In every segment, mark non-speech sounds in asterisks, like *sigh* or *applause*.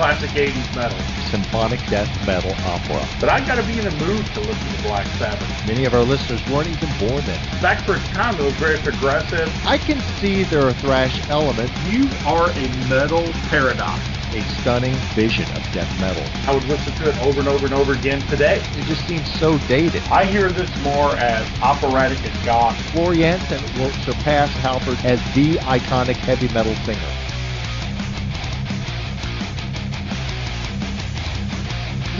classic 80s metal. Symphonic death metal opera. But I gotta be in the mood to listen to Black Sabbath. Many of our listeners weren't even born then. Back for its time, was very progressive. I can see there are thrash elements. You are a metal paradox. A stunning vision of death metal. I would listen to it over and over and over again today. It just seems so dated. I hear this more as operatic and goth. Floor Jansen will surpass Halford as the iconic heavy metal singer.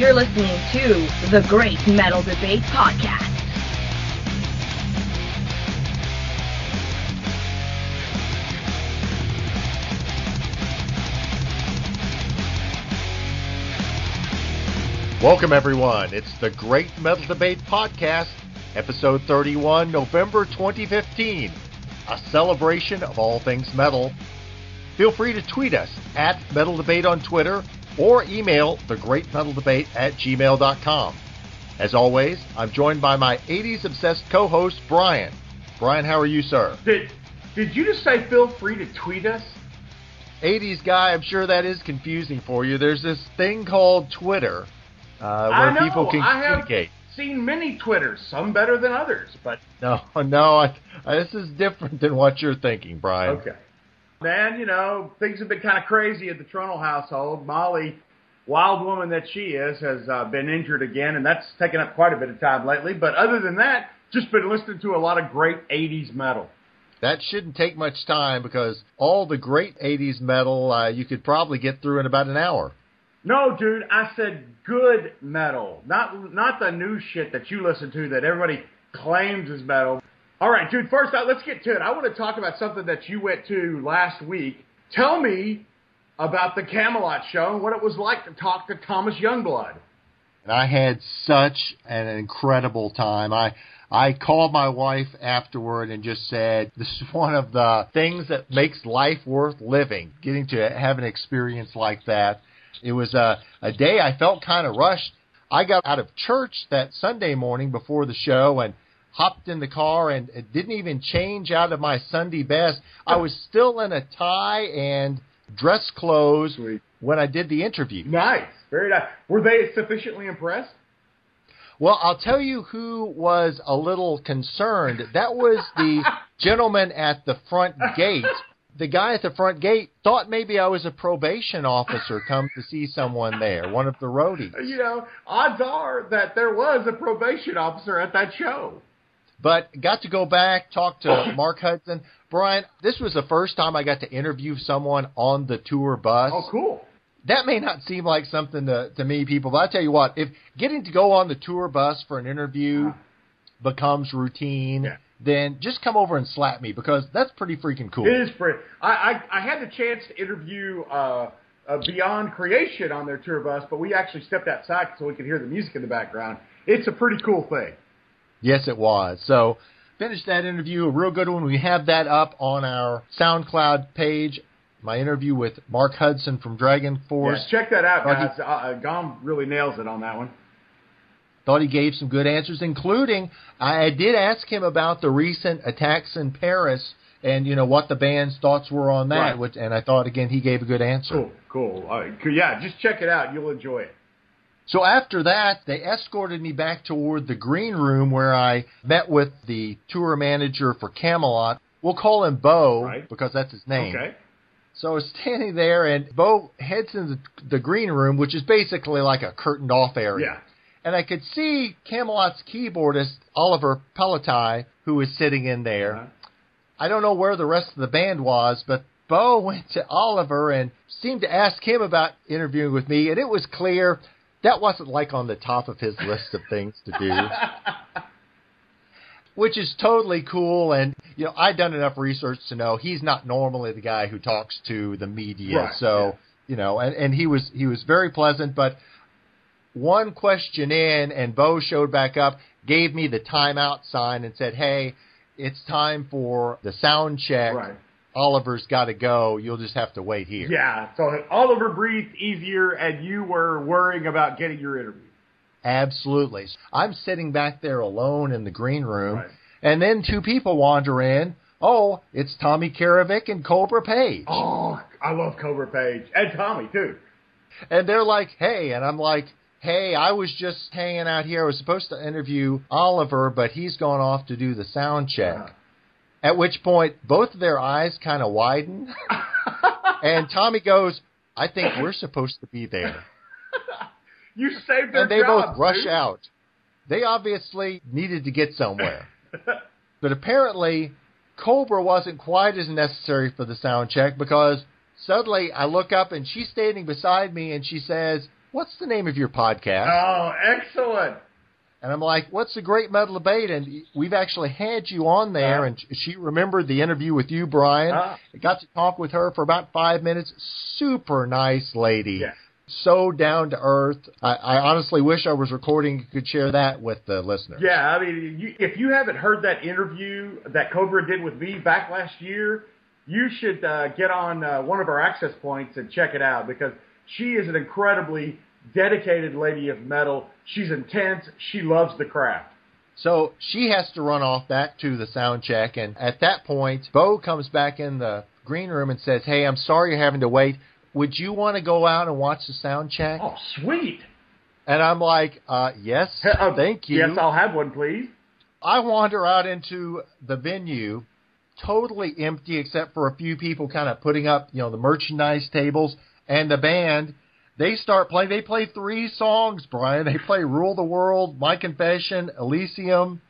You're listening to the Great Metal Debate Podcast. Welcome, everyone. It's the Great Metal Debate Podcast, episode 31, November 2015, a celebration of all things metal. Feel free to tweet us at Metal Debate on Twitter or email thegreatmetaldebate at gmail.com. As always, I'm joined by my 80s obsessed co host, Brian. Brian, how are you, sir? Did, did you just say feel free to tweet us? 80s guy, I'm sure that is confusing for you. There's this thing called Twitter uh, where know, people can I have communicate. seen many Twitters, some better than others, but *laughs* No, no, I, I, this is different than what you're thinking, Brian. okay. Man, you know, things have been kind of crazy at the Toronto household. Molly, wild woman that she is, has uh, been injured again, and that's taken up quite a bit of time lately. But other than that, just been listening to a lot of great 80s metal. That shouldn't take much time because all the great 80s metal uh, you could probably get through in about an hour. No, dude, I said good metal, not not the new shit that you listen to that everybody claims is metal. All right, dude. First out, let's get to it. I want to talk about something that you went to last week. Tell me about the Kamelot show and what it was like to talk to Thomas Youngblood. And I had such an incredible time. I I called my wife afterward and just said, *laughs* "This is one of the things that makes life worth living. Getting to have an experience like that. It was a a day I felt kind of rushed. I got out of church that Sunday morning before the show and hopped in the car and didn't even change out of my Sunday best. I was still in a tie and dress clothes Sweet. when I did the interview. Nice, very nice. Were they sufficiently impressed? Well, I'll tell you who was a little concerned. That was the *laughs* gentleman at the front gate. The guy at the front gate thought maybe I was a probation officer come to see someone there, one of the roadies. You know, odds are that there was a probation officer at that show. But got to go back, talk to *coughs* Mark Hudson. Brian, this was the first time I got to interview someone on the tour bus. Oh, cool. that may not seem like something to, to many people, but I tell you what, if getting to go on the tour bus for an interview becomes routine, Yeah. then just come over and slap me because that's pretty freaking cool. It is pretty. I, I, I had the chance to interview uh, uh, Beyond Creation on their tour bus, but we actually stepped outside so we could hear the music in the background. It's a pretty cool thing. Yes, it was. So finished that interview, a real good one. We have that up on our SoundCloud page. My interview with Mark Hudson from Dragon Force. Yes, check that out, he- guys. Uh, uh, Gom really nails it on that one. Thought he gave some good answers, including I did ask him about the recent attacks in Paris and you know what the band's thoughts were on that, Right. which, and I thought again he gave a good answer. Cool, cool. Uh, cool. yeah, just check it out. You'll enjoy it. So after that, they escorted me back toward the green room where I met with the tour manager for Kamelot. We'll call him Bo Right. because that's his name. Okay. So I was standing there, and Bo heads into the, green room, which is basically like a curtained off area. Yeah. And I could see Kamelot's keyboardist, Oliver Palotai, who was sitting in there. Uh-huh. I don't know where the rest of the band was, but Bo *laughs* went to Oliver and seemed to ask him about interviewing with me, and it was clear that wasn't like on the top of his list of things to do. *laughs* Which is totally cool, and you know I'd done enough research to know he's not normally the guy who talks to the media. Right, so yeah. you know, and and he was he was very pleasant, but one question in, and Bo showed back up, gave me the timeout sign, and said, "Hey, it's time for the sound check. Right. Oliver's got to go. You'll just have to wait here." Yeah. So Oliver breathed easier, and you were worrying about getting your interview. Absolutely. I'm sitting back there alone in the green room, Right. and then two people wander in. Oh, it's Tommy Karevik and Kobra Paige. Oh, I love Kobra Paige and Tommy too. And they're like, hey. And I'm like, hey, I was just hanging out here. I was supposed to interview Oliver, but he's gone off to do the sound check. At which point, both of their eyes kind of widen. *laughs* and Tommy goes, I think we're supposed to be there. you saved their and they jobs, both rush dude. out. They obviously needed to get somewhere. *laughs* but apparently, Kobra wasn't quite as necessary for the sound check because suddenly I look up and she's standing beside me and she says, What's the name of your podcast? oh, excellent. And I'm like, What's the Great Metal Debate? And we've actually had you on there. And she remembered the interview with you, Brian. Uh. I got to talk with her for about five minutes. Super nice lady. Yeah. So down to earth. I, I honestly wish I was recording and could share that with the listeners. Yeah, I mean, you, if you haven't heard that interview that Kobra did with me back last year, you should uh, get on uh, one of our access points and check it out because she is an incredibly dedicated lady of metal. She's intense. She loves the craft. So she has to run off back to the sound check, and at that point, Bo comes back in the green room and says, "Hey, I'm sorry you're having to wait. Would you want to go out and watch the sound check?" Oh, sweet. And I'm like, uh, "Yes, Uh, thank you." Yes, I'll have one, please. I wander out into the venue, totally empty except for a few people kind of putting up, you know, the merchandise tables and the band. They start playing. They play three songs, Brian. They play "Rule the World," "My Confession," "Elysium."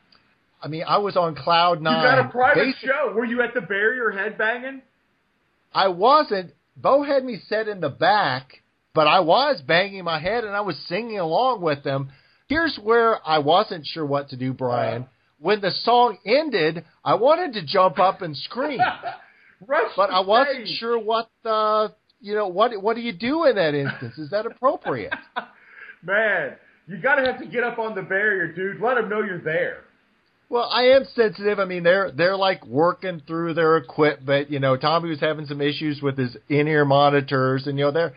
I mean, I was on cloud nine. You got a private Basi- show. Were you at the barrier headbanging? I wasn't. Bo had me set in the back, but I was banging my head and I was singing along with them. Here's where I wasn't sure what to do, Brian. Uh. When the song ended, I wanted to jump up and scream, *laughs* but I wasn't sure what the you know what what do you do in that instance? Is that appropriate? *laughs* Man, you got to have to get up on the barrier, dude. Let them know you're there. Well, I am sensitive. I mean, they're they're like working through their equipment. You know, Tommy was having some issues with his in-ear monitors, and you know they're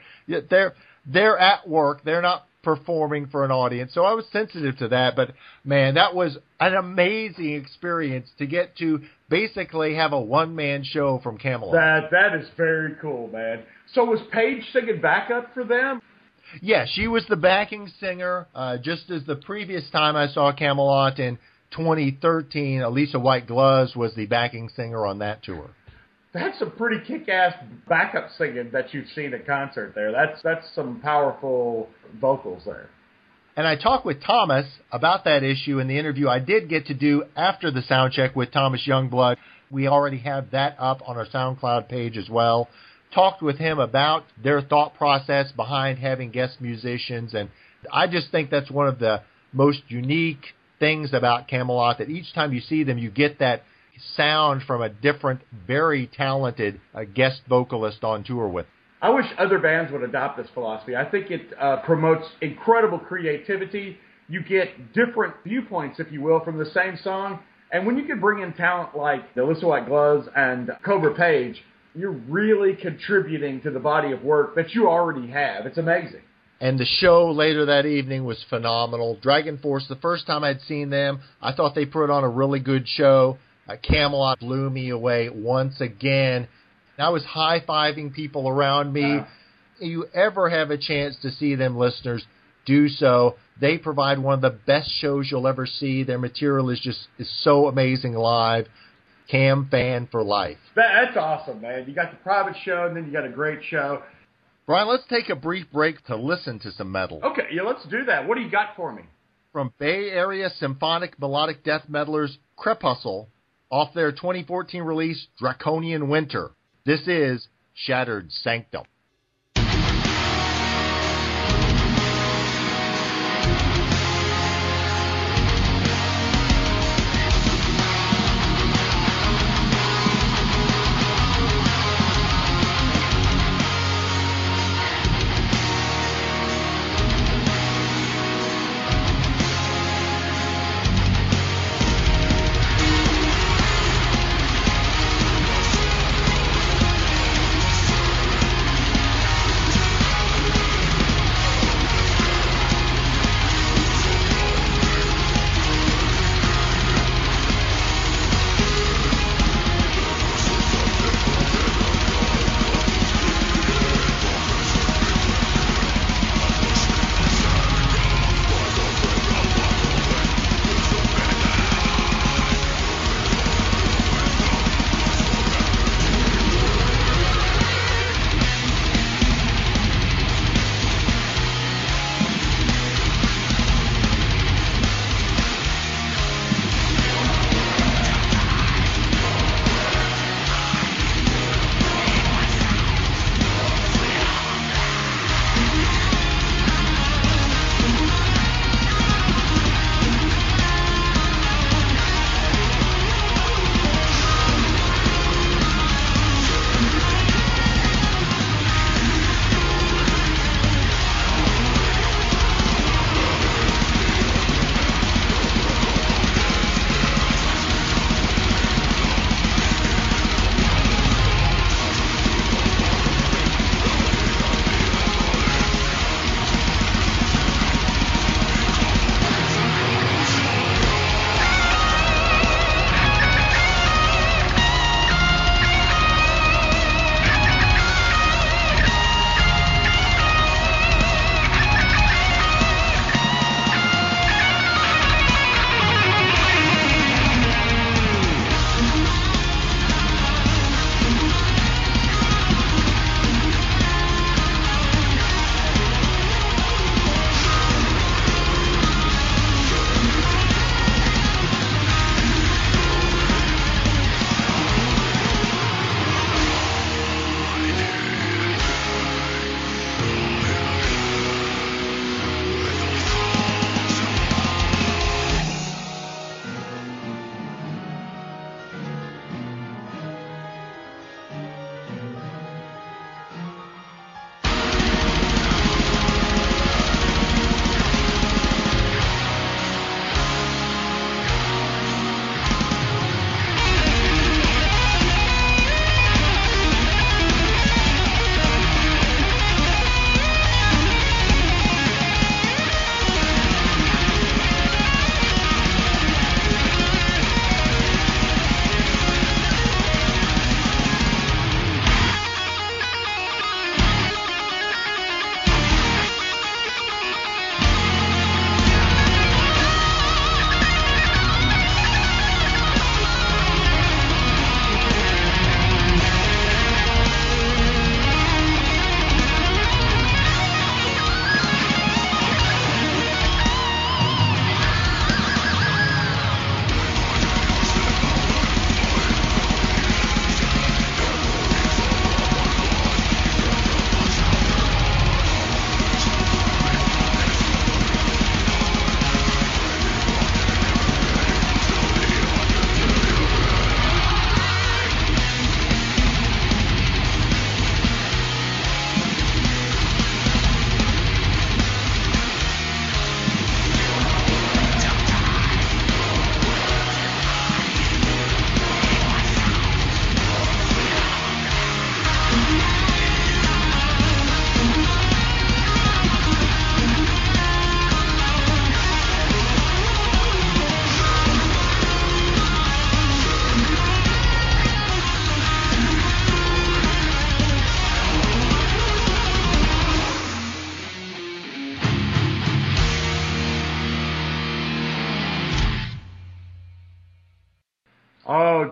they're they're at work. They're not performing for an audience, so I was sensitive to that. But man, that was an amazing experience to get to basically have a one-man show from Kamelot. That that is very cool, man. So was Paige singing backup for them? Yeah, she was the backing singer. Uh, just as the previous time I saw Kamelot in 2013, Alissa White-Gluz was the backing singer on that tour. That's some pretty kick-ass backup singing that you've seen at concert there. That's that's some powerful vocals there. And I talked with Thomas about that issue in the interview I did get to do after the sound check with Thomas Youngblood. We already have that up on our SoundCloud page as well. Talked with him about their thought process behind having guest musicians, and I just think that's one of the most unique things about Kamelot that each time you see them, you get that sound from a different, very talented uh, guest vocalist on tour with. I wish other bands would adopt this philosophy. I think it uh, promotes incredible creativity. You get different viewpoints, if you will, from the same song. And when you can bring in talent like the Alissa White-Gluz and Kobra Paige, you're really contributing to the body of work that you already have. It's amazing. And the show later that evening was phenomenal. Dragon Force, the first time I'd seen them, I thought they put on a really good show. Uh, Kamelot blew me away once again. I was high fiving people around me. Wow. If you ever have a chance to see them, listeners, do so. They provide one of the best shows you'll ever see. Their material is just is so amazing live. Cam fan for life. That, that's awesome, man. You got the private show, and then you got a great show. Brian, let's take a brief break to listen to some metal. Okay, yeah, let's do that. What do you got for me? from Bay Area symphonic melodic death metalers Crepuscle off their 2014 release Draconian Winter. This is Shattered Sanctum.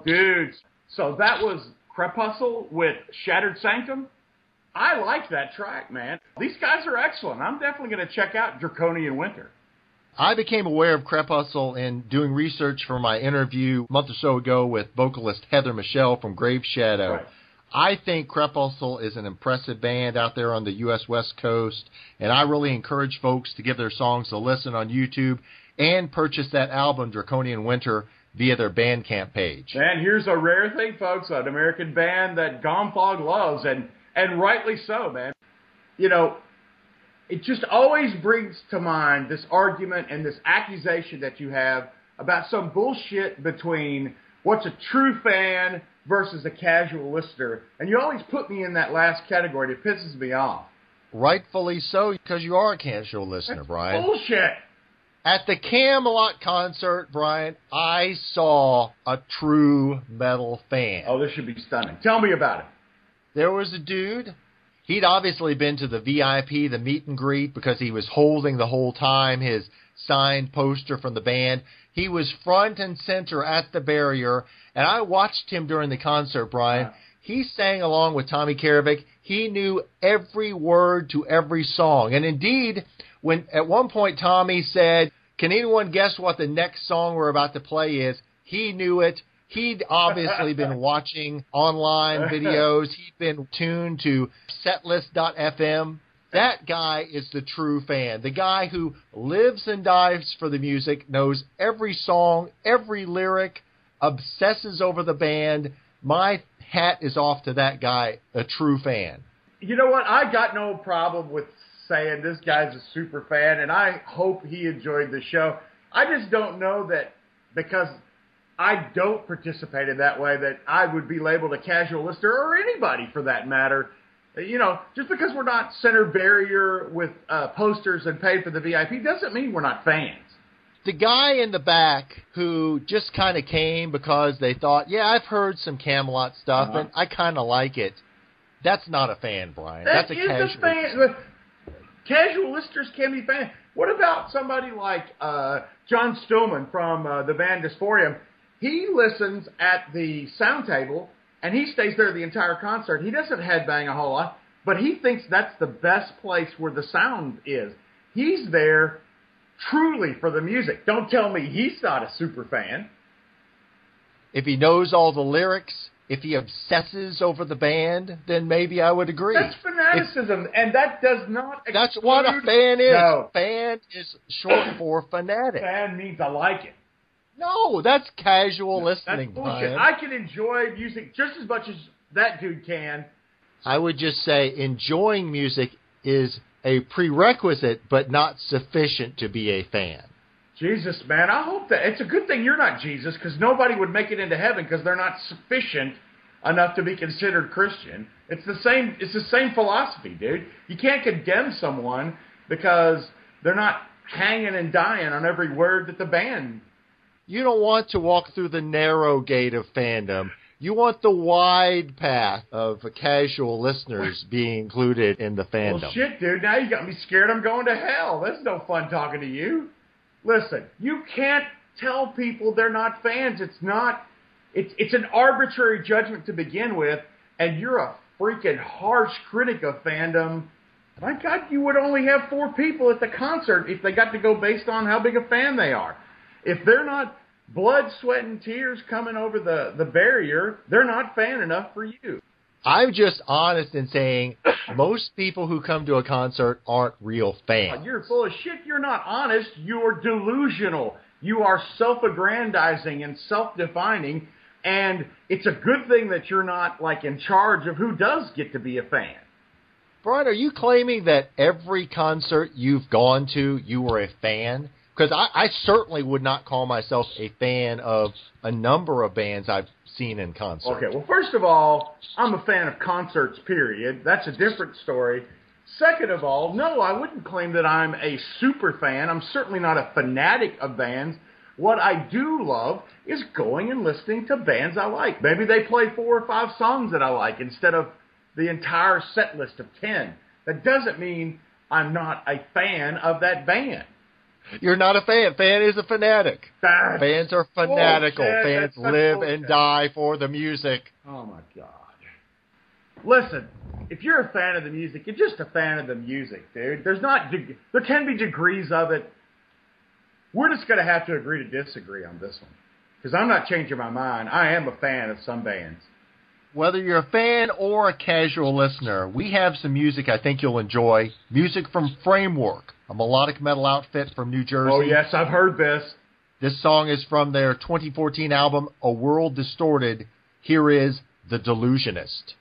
Oh, dude. So that was Crepuscule with Shattered Sanctum. I like that track, man. These guys are excellent. I'm definitely going to check out Draconian Winter. I became aware of Crepuscule in doing research for my interview a month or so ago with vocalist Heather Michelle from Grave Shadow. Right. I think Crepuscule is an impressive band out there on the U.S. West Coast, and I really encourage folks to give their songs a listen on YouTube and purchase that album, Draconian Winter, via their Bandcamp page. And here's a rare thing, folks, an American band that Gomthog loves, and, and rightly so, man. You know, it just always brings to mind this argument and this accusation that you have about some bullshit between what's a true fan versus a casual listener. And you always put me in that last category. It pisses me off. Rightfully so, because you are a casual listener, That's Brian. Bullshit. At the Kamelot concert, Brian, I saw a true metal fan. Oh, this should be stunning. Tell me about it. There was a dude. He'd obviously been to the VIP, the meet and greet, because he was holding the whole time his signed poster from the band. He was front and center at the barrier, and I watched him during the concert, Brian. Wow. Uh-huh. He sang along with Tommy Karevik. He knew every word to every song. And indeed, when at one point Tommy said, Can anyone guess what the next song we're about to play is? He knew it. He'd obviously *laughs* been watching online videos. He'd been tuned to setlist.fm. That guy is the true fan. The guy who lives and dies for the music, knows every song, every lyric, obsesses over the band. My hat is off to that guy, a true fan. You know what? I got no problem with saying this guy's a super fan, and I hope he enjoyed the show. I just don't know that because I don't participate in that way that I would be labeled a casual listener or anybody for that matter. You know, just because we're not center barrier with uh, posters and paid for the VIP doesn't mean we're not fans. The guy in the back who just kind of came because they thought, yeah, I've heard some Kamelot stuff Uh-huh. and I kind of like it. That's not a fan, Brian. That That's a casual. a fan. Casual listeners can be fans. What about somebody like uh, John Stillman from uh, the band Dysphorium? He listens at the sound table and he stays there the entire concert. He doesn't headbang a whole lot, but he thinks that's the best place where the sound is. He's there truly for the music. Don't tell me he's not a super fan. If he knows all the lyrics, if he obsesses over the band, then maybe I would agree. That's fanaticism, and that does not. That's what a fan is. No, Fan is short *coughs* for fanatic. fan means I like it. No, that's casual That's listening, bullshit. Brian. I can enjoy music just as much as that dude can. I would just say enjoying music is a prerequisite, but not sufficient to be a fan. Jesus, man, I hope that it's a good thing you're not Jesus, because nobody would make it into heaven because they're not sufficient enough to be considered Christian. It's the same. It's the same philosophy, dude. You can't condemn someone because they're not hanging and dying on every word that the band. You don't want to walk through the narrow gate of fandom. You want the wide path of casual listeners being included in the fandom. Well, shit, dude. Now you got me scared. I'm going to hell. That's no fun talking to you. Listen, you can't tell people they're not fans. It's not. It's it's an arbitrary judgment to begin with, and you're a freaking harsh critic of fandom. My God, you would only have four people at the concert if they got to go based on how big a fan they are. If they're not blood, sweat, and tears coming over the the barrier, they're not fan enough for you. I'm just honest in saying *coughs* most people who come to a concert aren't real fans. You're full of shit. You're not honest. You're delusional. You are self-aggrandizing and self-defining, and it's a good thing that you're not like in charge of who does get to be a fan. Brian, are you claiming that every concert you've gone to, you were a fan? Because I, I certainly would not call myself a fan of a number of bands I've seen in concert. Okay, well, first of all, I'm a fan of concerts, period. That's a different story. Second of all, no, I wouldn't claim that I'm a super fan. I'm certainly not a fanatic of bands. What I do love is going and listening to bands I like. Maybe they play four or five songs that I like instead of the entire set list of 10. That doesn't mean I'm not a fan of that band. You're not a fan. Fan is a fanatic. That's Fans are fanatical. bullshit. Fans That's live bullshit. and die for the music. Oh my god. Listen, if you're a fan of the music, you're just a fan of the music, dude. There's not there can be degrees of it. We're just gonna have to agree to disagree on this one because I'm not changing my mind. I am a fan of some bands. Whether you're a fan or a casual listener, we have some music I think you'll enjoy. Music from Framework, a melodic metal outfit from New Jersey. Oh yes, I've heard this. This song is from their 2014 album, A World Distorted. Here is The Delusionist.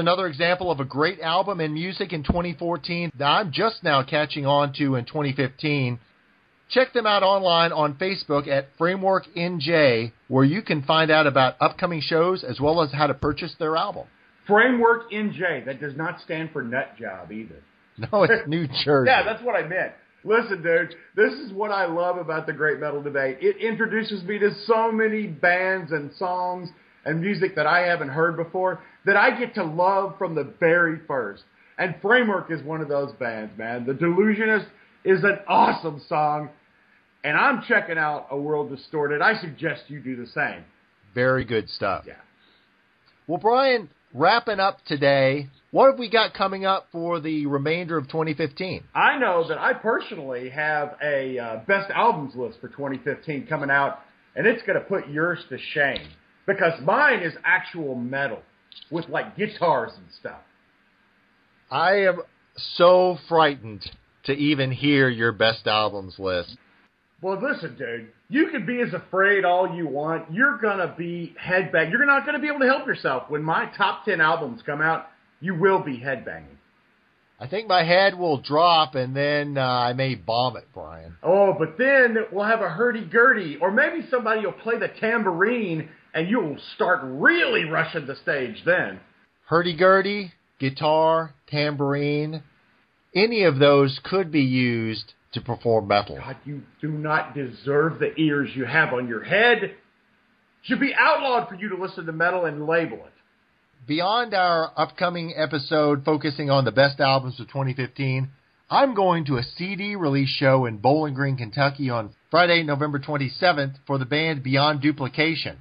Another example of a great album and music in 2014 that I'm just now catching on to in 2015. Check them out online on Facebook at Framework NJ, where you can find out about upcoming shows as well as how to purchase their album. Framework NJ. That does not stand for nut job either. *laughs* No, it's New Jersey. yeah, that's what I meant. Listen, dude, this is what I love about the Great Metal Debate. It introduces me to so many bands and songs and music that I haven't heard before that I get to love from the very first. And Framework is one of those bands, man. The Delusionist is an awesome song, and I'm checking out A World Distorted. I suggest you do the same. Very good stuff. Yeah. Well, Brian, wrapping up today, what have we got coming up for the remainder of 2015? I know that I personally have a uh, best albums list for 2015 coming out, and it's going to put yours to shame because mine is actual metal with like guitars and stuff. I am so frightened to even hear your best albums list. Well, listen, dude, you can be as afraid all you want. You're gonna be headbang. You're not gonna be able to help yourself when my top ten albums come out. You will be headbanging. I think my head will drop and then uh, I may vomit, Brian. Oh, but then we'll have a hurdy-gurdy, or maybe somebody will play the tambourine and you'll start really rushing the stage then. Hurdy-gurdy, guitar, tambourine, any of those could be used to perform metal. God, you do not deserve the ears you have on your head. Should be outlawed for you to listen to metal and label it. Beyond our upcoming episode focusing on the best albums of 2015, I'm going to a CD release show in Bowling Green, Kentucky on Friday, November 27th for the band Beyond Duplication.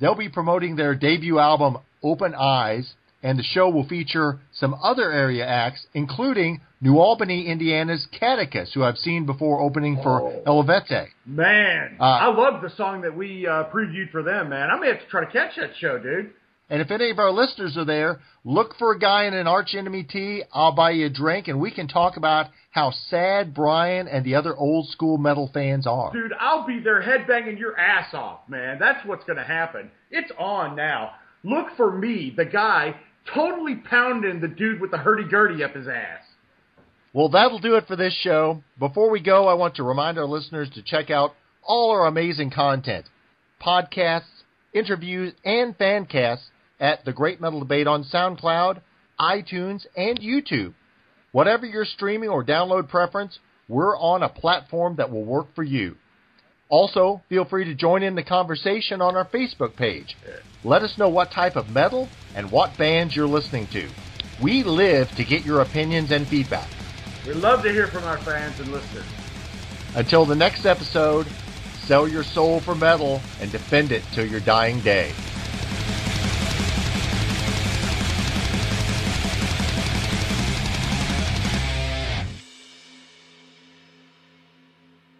They'll be promoting their debut album, Open Eyes, and the show will feature some other area acts, including New Albany, Indiana's Catechus, who I've seen before opening for Oh. Elevete. Man, Uh, I love the song that we uh, previewed for them, man. I'm going to have to try to catch that show, dude. And if any of our listeners are there, look for a guy in an arch enemy tee. I'll buy you a drink, and we can talk about how sad Brian and the other old school metal fans are. Dude, I'll be there headbanging your ass off, man. That's what's going to happen. It's on now. Look for me, the guy totally pounding the dude with the hurdy-gurdy up his ass. Well, that'll do it for this show. Before we go, I want to remind our listeners to check out all our amazing content podcasts, interviews, and fan casts at The Great Metal Debate on SoundCloud, iTunes, and YouTube. Whatever your streaming or download preference, we're on a platform that will work for you. Also, feel free to join in the conversation on our Facebook page. Let us know what type of metal and what bands you're listening to. We live to get your opinions and feedback. We love to hear from our fans and listeners. Until the next episode, sell your soul for metal and defend it till your dying day.